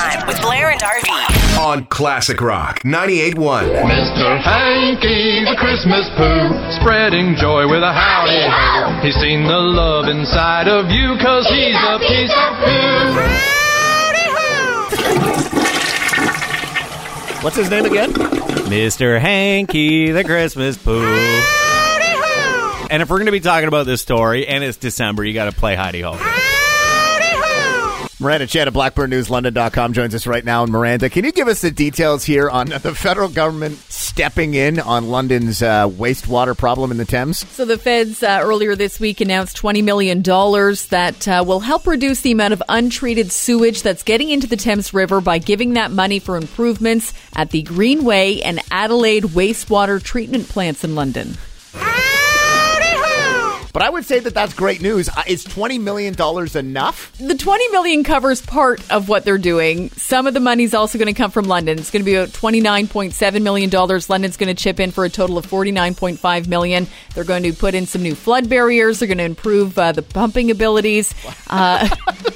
Time with Blair and RV. on Classic Rock 98.1. Mr. Hankey, the Christmas poo, spreading joy with a howdy ho. He's seen the love inside of you, cause he's a piece of poo. What's his name again? Mr. Hankey, the Christmas poo. And if we're going to be talking about this story and it's December, you got to play Heidi Ho. Miranda Chan of BlackburnNewsLondon.com joins us right now. And Miranda, can you give us the details here on the federal government stepping in on London's uh, wastewater problem in the Thames? So the feds uh, earlier this week announced $20 million that uh, will help reduce the amount of untreated sewage that's getting into the Thames River by giving that money for improvements at the Greenway and Adelaide wastewater treatment plants in London. But I would say that that's great news. Uh, Is $20 million enough? The 20 million covers part of what they're doing. Some of the money's also going to come from London. It's going to be about 29.7 million dollars. London's going to chip in for a total of 49.5 million. They're going to put in some new flood barriers. They're going to improve uh, the pumping abilities. Uh,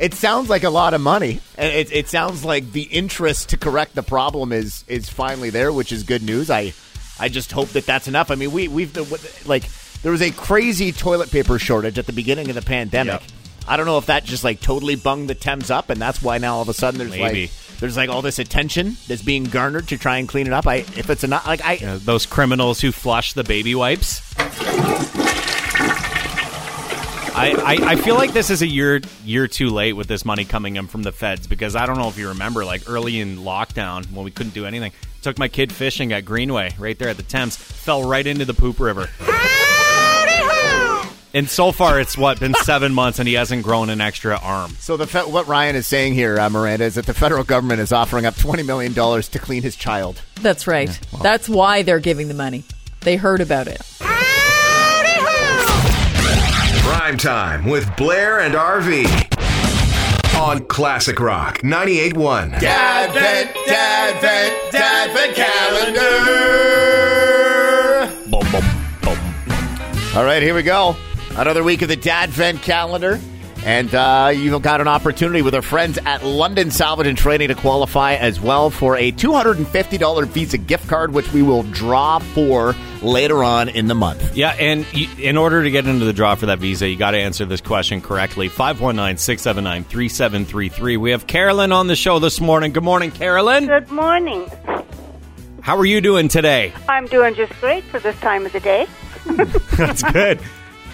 It sounds like a lot of money. And it, it sounds like the interest to correct the problem is is finally there, which is good news. I I just hope that that's enough. I mean, we we've like there was a crazy toilet paper shortage at the beginning of the pandemic. Yep. I don't know if that just like totally bunged the Thames up, and that's why now all of a sudden there's Maybe. like there's like all this attention that's being garnered to try and clean it up. I if it's not like I Uh, those criminals who flush the baby wipes. I, I, I feel like this is a year year too late with this money coming in from the feds because I don't know if you remember like early in lockdown when we couldn't do anything took my kid fishing at Greenway right there at the Thames fell right into the poop river and so far it's what been seven months and he hasn't grown an extra arm So the fe- what Ryan is saying here, uh, Miranda, is that the federal government is offering up twenty million dollars to clean his child. that's right. That's why they're giving the money. They heard about it. Prime Time with Blair and RV on Classic Rock 98.1. Advent, Advent, Advent calendar. Bum, bum, bum. All right, here we go. Another week of the Dadvent calendar. And uh, you've got an opportunity with our friends at London Salvage and Trading to qualify as well for a $250 Visa gift card, which we will draw for later on in the month. Yeah, and you, in order to get into the draw for that visa, you got to answer this question correctly. 519 679 3733. We have Carolyn on the show this morning. Good morning, Carolyn. Good morning. How are you doing today? I'm doing just great for this time of the day. That's good.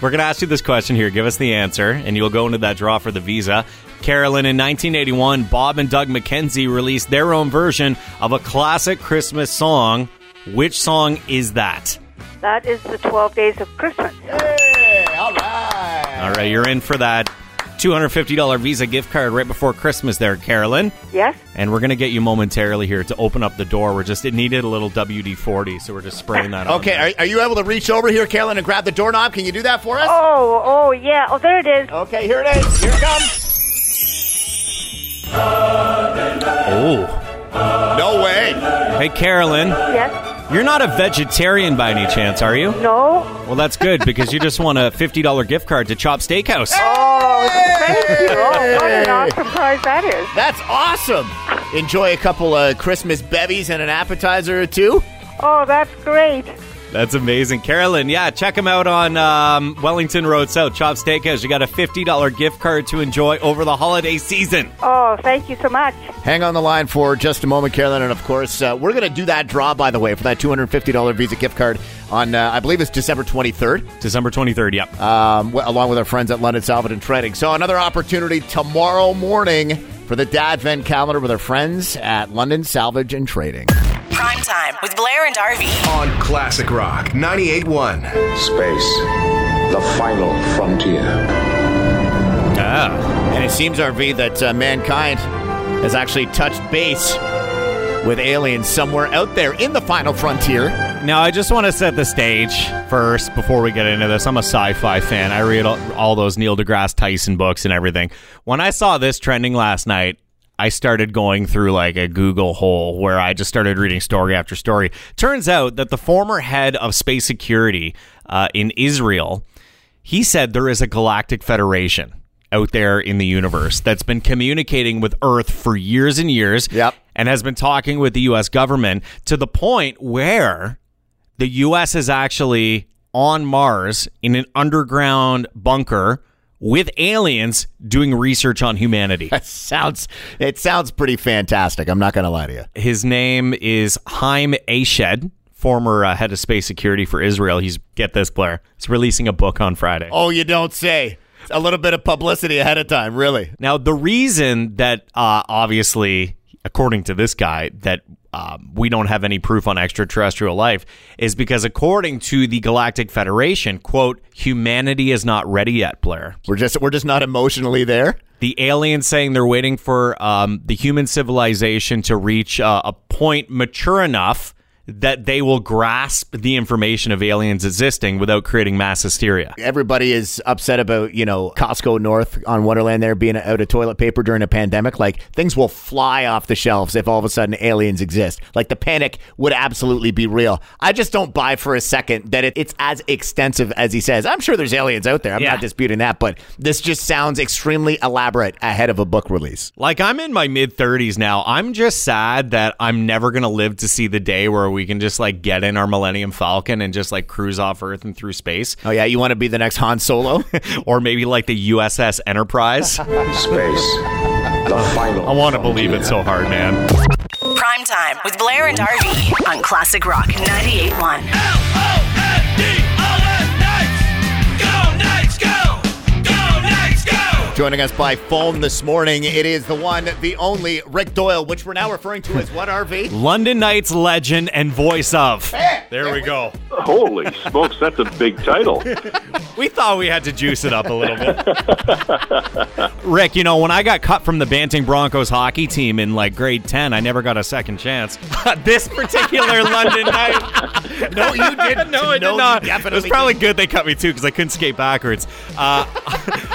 We're going to ask you this question here. Give us the answer, and you'll go into that draw for the visa. Carolyn, in 1981, Bob and Doug McKenzie released their own version of a classic Christmas song. Which song is that? That is the 12 days of Christmas. Hey, all right. All right, you're in for that $250 Visa gift card right before Christmas there, Carolyn. Yes? And we're going to get you momentarily here to open up the door. We're just, it needed a little WD 40, so we're just spraying that on. Okay, there. are, are you able to reach over here, Carolyn, and grab the doorknob? Can you do that for us? Oh, oh, yeah. Oh, there it is. Okay, here it is. Here it comes. Oh. No way. Hey, Carolyn, Yes? You're not a vegetarian by any chance, are you? No? Well, that's good because you just won a $50 gift card to Chop Steakhouse. Oh, thank you. Oh, what an awesome prize that is. That's awesome. Enjoy a couple of Christmas bevies and an appetizer or two. Oh, that's great. That's amazing. Carolyn, yeah, check them out on um, Wellington Road South, Chop Steakhouse. You got a $50 gift card to enjoy over the holiday season. Oh, thank you so much. Hang on the line for just a moment, Carolyn. And of course, uh, we're going to do that draw, by the way, for that $250 Visa gift card on, uh, I believe it's December 23rd, December 23rd, yep. um, w- along with our friends at London Salvage and Trading. So, another opportunity tomorrow morning for the Dadvent calendar with our friends at London Salvage and Trading. Prime Time with Blair and RV. On Classic Rock 98.1. Space, the final frontier. Ah. And it seems, RV, that uh, mankind has actually touched base with aliens somewhere out there in the final frontier. Now, I just want to set the stage first before we get into this. I'm a sci fi fan. I read all, all those Neil deGrasse Tyson books and everything. When I saw this trending last night, I started going through like a Google hole where I just started reading story after story. Turns out that the former head of space security uh, in Israel, he said there is a galactic federation. out there in the universe that's been communicating with Earth for years and years. Yep. And has been talking with the US government to the point where the US is actually on Mars in an underground bunker with aliens doing research on humanity. That sounds it sounds pretty fantastic. I'm not going to lie to you. His name is Haim Eshed, former uh, head of space security for Israel. He's get this, Blair. He's releasing a book on Friday. Oh, you don't say. A little bit of publicity ahead of time, really. Now, the reason that uh, obviously, according to this guy, that um, we don't have any proof on extraterrestrial life is because, according to the Galactic Federation, quote, humanity is not ready yet, Blair. We're just we're just not emotionally there. The aliens saying they're waiting for um, the human civilization to reach uh, a point mature enough that they will grasp the information of aliens existing without creating mass hysteria. Everybody is upset about, you know, Costco North on Wonderland there being out of toilet paper during a pandemic. Like things will fly off the shelves if all of a sudden aliens exist. Like the panic would absolutely be real. I just don't buy for a second that it, it's as extensive as he says. I'm sure there's aliens out there. I'm Yeah. not disputing that, but this just sounds extremely elaborate ahead of a book release. Like I'm in my mid 30s now. I'm just sad that I'm never going to live to see the day where we can just like get in our Millennium Falcon and just like cruise off Earth and through space Oh yeah, you want to be the next Han Solo? or maybe like the USS Enterprise. Space. The final I want to believe it so hard, man. Prime time with Blair and RV on Classic Rock 98.1. Joining us by phone this morning, it is the one, the only Rick Doyle, which we're now referring to as what RV? London Knights legend and voice of. There we go. Holy smokes, that's a big title. We thought we had to juice it up a little bit. Rick, you know, when I got cut from the Banting Broncos hockey team in like grade 10, I never got a second chance. But this particular London Knight. No, you didn't. no, I did No, you not. It was definitely probably good they cut me too because I couldn't skate backwards. Uh,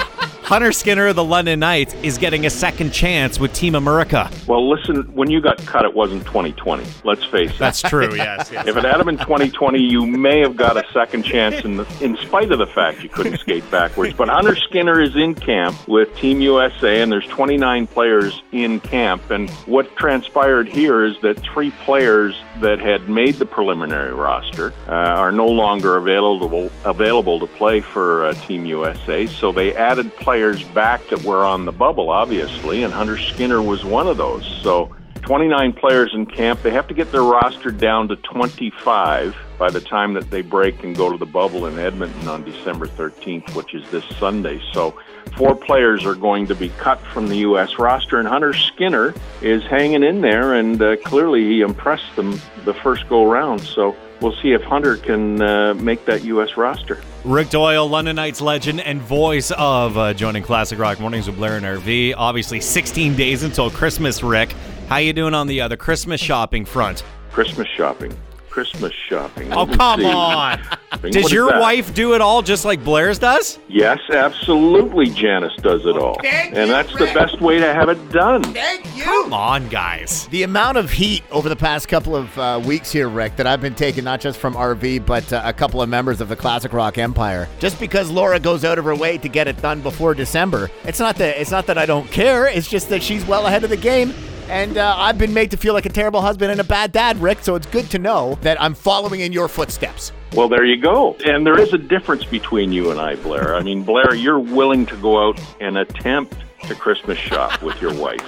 Hunter Skinner of the London Knights is getting a second chance with Team America. Well, listen, when you got cut, it wasn't 2020. Let's face it. That's true, yes. yes. if it had been 2020, you may have got a second chance in, the, in spite of the fact you couldn't skate backwards. But Hunter Skinner is in camp with Team USA, and there's 29 players in camp. And what transpired here is that three players that had made the preliminary roster uh, are no longer available available to play for uh, Team USA. So they added players back that were on the bubble, obviously, and Hunter Skinner was one of those. So 29 players in camp. They have to get their roster down to 25 by the time that they break and go to the bubble in Edmonton on December 13th, which is this Sunday. So four players are going to be cut from the U.S. roster, and Hunter Skinner is hanging in there, and uh, clearly he impressed them the first go round. So we'll see if Hunter can uh, make that U.S. roster. Rick Doyle, London Knights legend and voice of uh, joining Classic Rock Mornings with Blair and RV. Obviously, 16 days until Christmas, Rick. How you doing on the uh, the Christmas shopping front? Christmas shopping. Christmas shopping. Oh, Let's come on. What Does your wife do it all just like Blair's does? Yes, absolutely. Janice does it all, Thank and you, that's the best way to have it done. Thank you. Come on, guys. The amount of heat over the past couple of uh, weeks here, Rick, that I've been taking not just from RV, but uh, a couple of members of the Classic Rock Empire. Just because Laura goes out of her way to get it done before December, it's not that it's not that I don't care. It's just that she's well ahead of the game. And uh, I've been made to feel like a terrible husband and a bad dad, Rick. So it's good to know that I'm following in your footsteps. Well, there you go. And there is a difference between you and I, Blair. I mean, Blair, you're willing to go out and attempt to Christmas shop with your wife.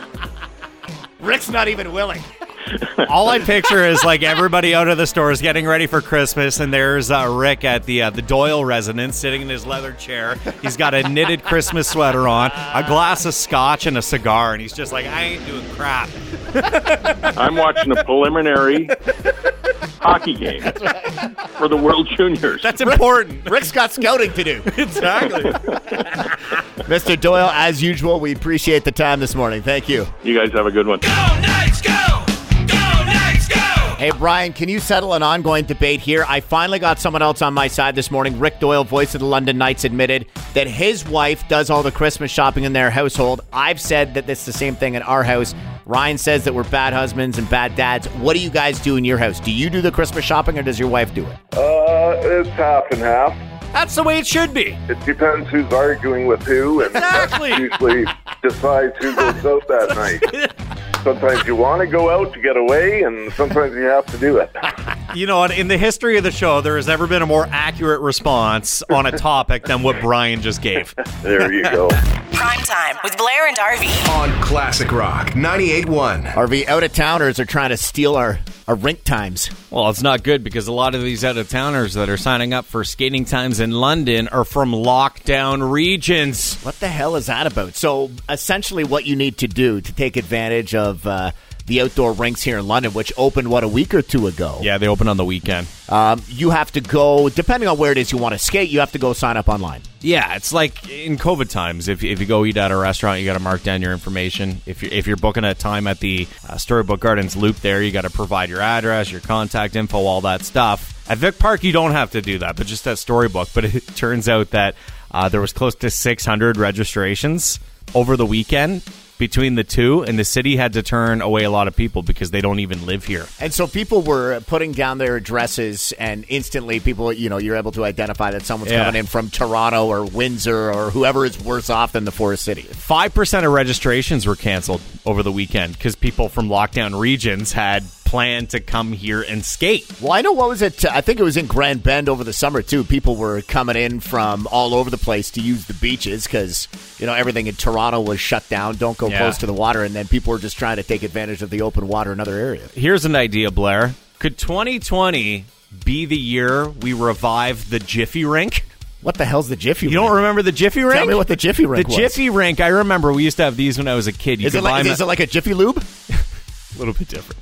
Rick's not even willing. All I picture is like everybody out of the store is getting ready for Christmas, and there's uh, Rick at the uh, the Doyle residence sitting in his leather chair. He's got a knitted Christmas sweater on, a glass of scotch, and a cigar, and he's just like, I ain't doing crap. I'm watching a preliminary hockey game for the World Juniors. That's important. Rick's got scouting to do. exactly. Mr. Doyle, as usual, we appreciate the time this morning. Thank you. You guys have a good one. Hey, Brian, can you settle an ongoing debate here? I finally got someone else on my side this morning. Rick Doyle, voice of the London Knights, admitted that his wife does all the Christmas shopping in their household. I've said that it's the same thing in our house. Ryan says that we're bad husbands and bad dads. What do you guys do in your house? Do you do the Christmas shopping or does your wife do it? Uh, it's half and half. That's the way it should be. It depends who's arguing with who, and Exactly. that usually decides who goes out that night. Sometimes you want to go out to get away, and sometimes you have to do it. You know, in the history of the show, there has never been a more accurate response on a topic than what Brian just gave. There you go. Prime time with Blair and RV On Classic Rock 98.1. RV out of towners are trying to steal our, our rink times. Well, it's not good because a lot of these out of towners that are signing up for skating times in London are from lockdown regions. What the hell is that about? So, essentially, what you need to do to take advantage of uh, the outdoor rinks here in London, which opened, what, a week or two ago, Yeah, they opened on the weekend. um, you have to go, depending on where it is you want to skate, you have to go sign up online. Yeah, it's like in COVID times. If, if you go eat at a restaurant, you got to mark down your information. If you're, if you're booking a time at the uh, Storybook Gardens Loop there, you got to provide your address, your contact info, all that stuff. At Vic Park, you don't have to do that, but just at Storybook. But it turns out that uh, there was close to 600 registrations over the weekend between the two, and the city had to turn away a lot of people because they don't even live here. And so people were putting down their addresses, and instantly people, you know, you're able to identify that someone's Yeah. coming in from Toronto or Windsor or whoever is worse off than the Forest City. Five percent of registrations were canceled over the weekend because people from lockdown regions had planned to come here and skate. Well, I know what was it? I think it was in Grand Bend over the summer too. People were coming in from all over the place to use the beaches because you know everything in Toronto was shut down. Don't go Yeah. close to the water, and then people were just trying to take advantage of the open water in other areas. Here's an idea, Blair. Could 2020 be the year we revive the Jiffy Rink? What the hell's the Jiffy? Rink? You don't remember the Jiffy Rink? Tell me what the Jiffy Rink The was. Jiffy Rink. I remember we used to have these when I was a kid. You Is it buy like them is it like a Jiffy Lube? a little bit different.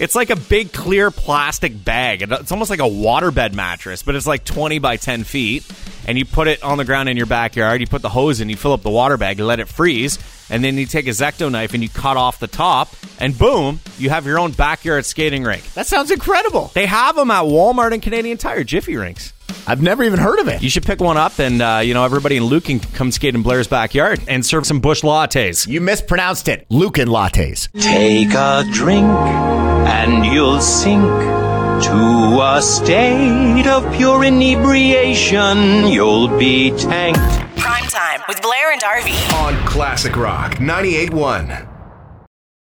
It's like a big clear plastic bag. It's almost like a waterbed mattress, but it's like 20 by 10 feet. And you put it on the ground in your backyard. You put the hose in, you fill up the water bag, you let it freeze, and then you take a X-Acto knife and you cut off the top, and boom, you have your own backyard skating rink. That sounds incredible. They have them at Walmart and Canadian Tire, Jiffy Rinks. I've never even heard of it. You should pick one up, and uh, you know everybody in Luke can come skate in Blair's backyard and serve some bush lattes. You mispronounced it. Lucan lattes. Take a drink and you'll sink to a state of pure inebriation. You'll be tanked. Prime time with Blair and RV. On Classic Rock 98.1.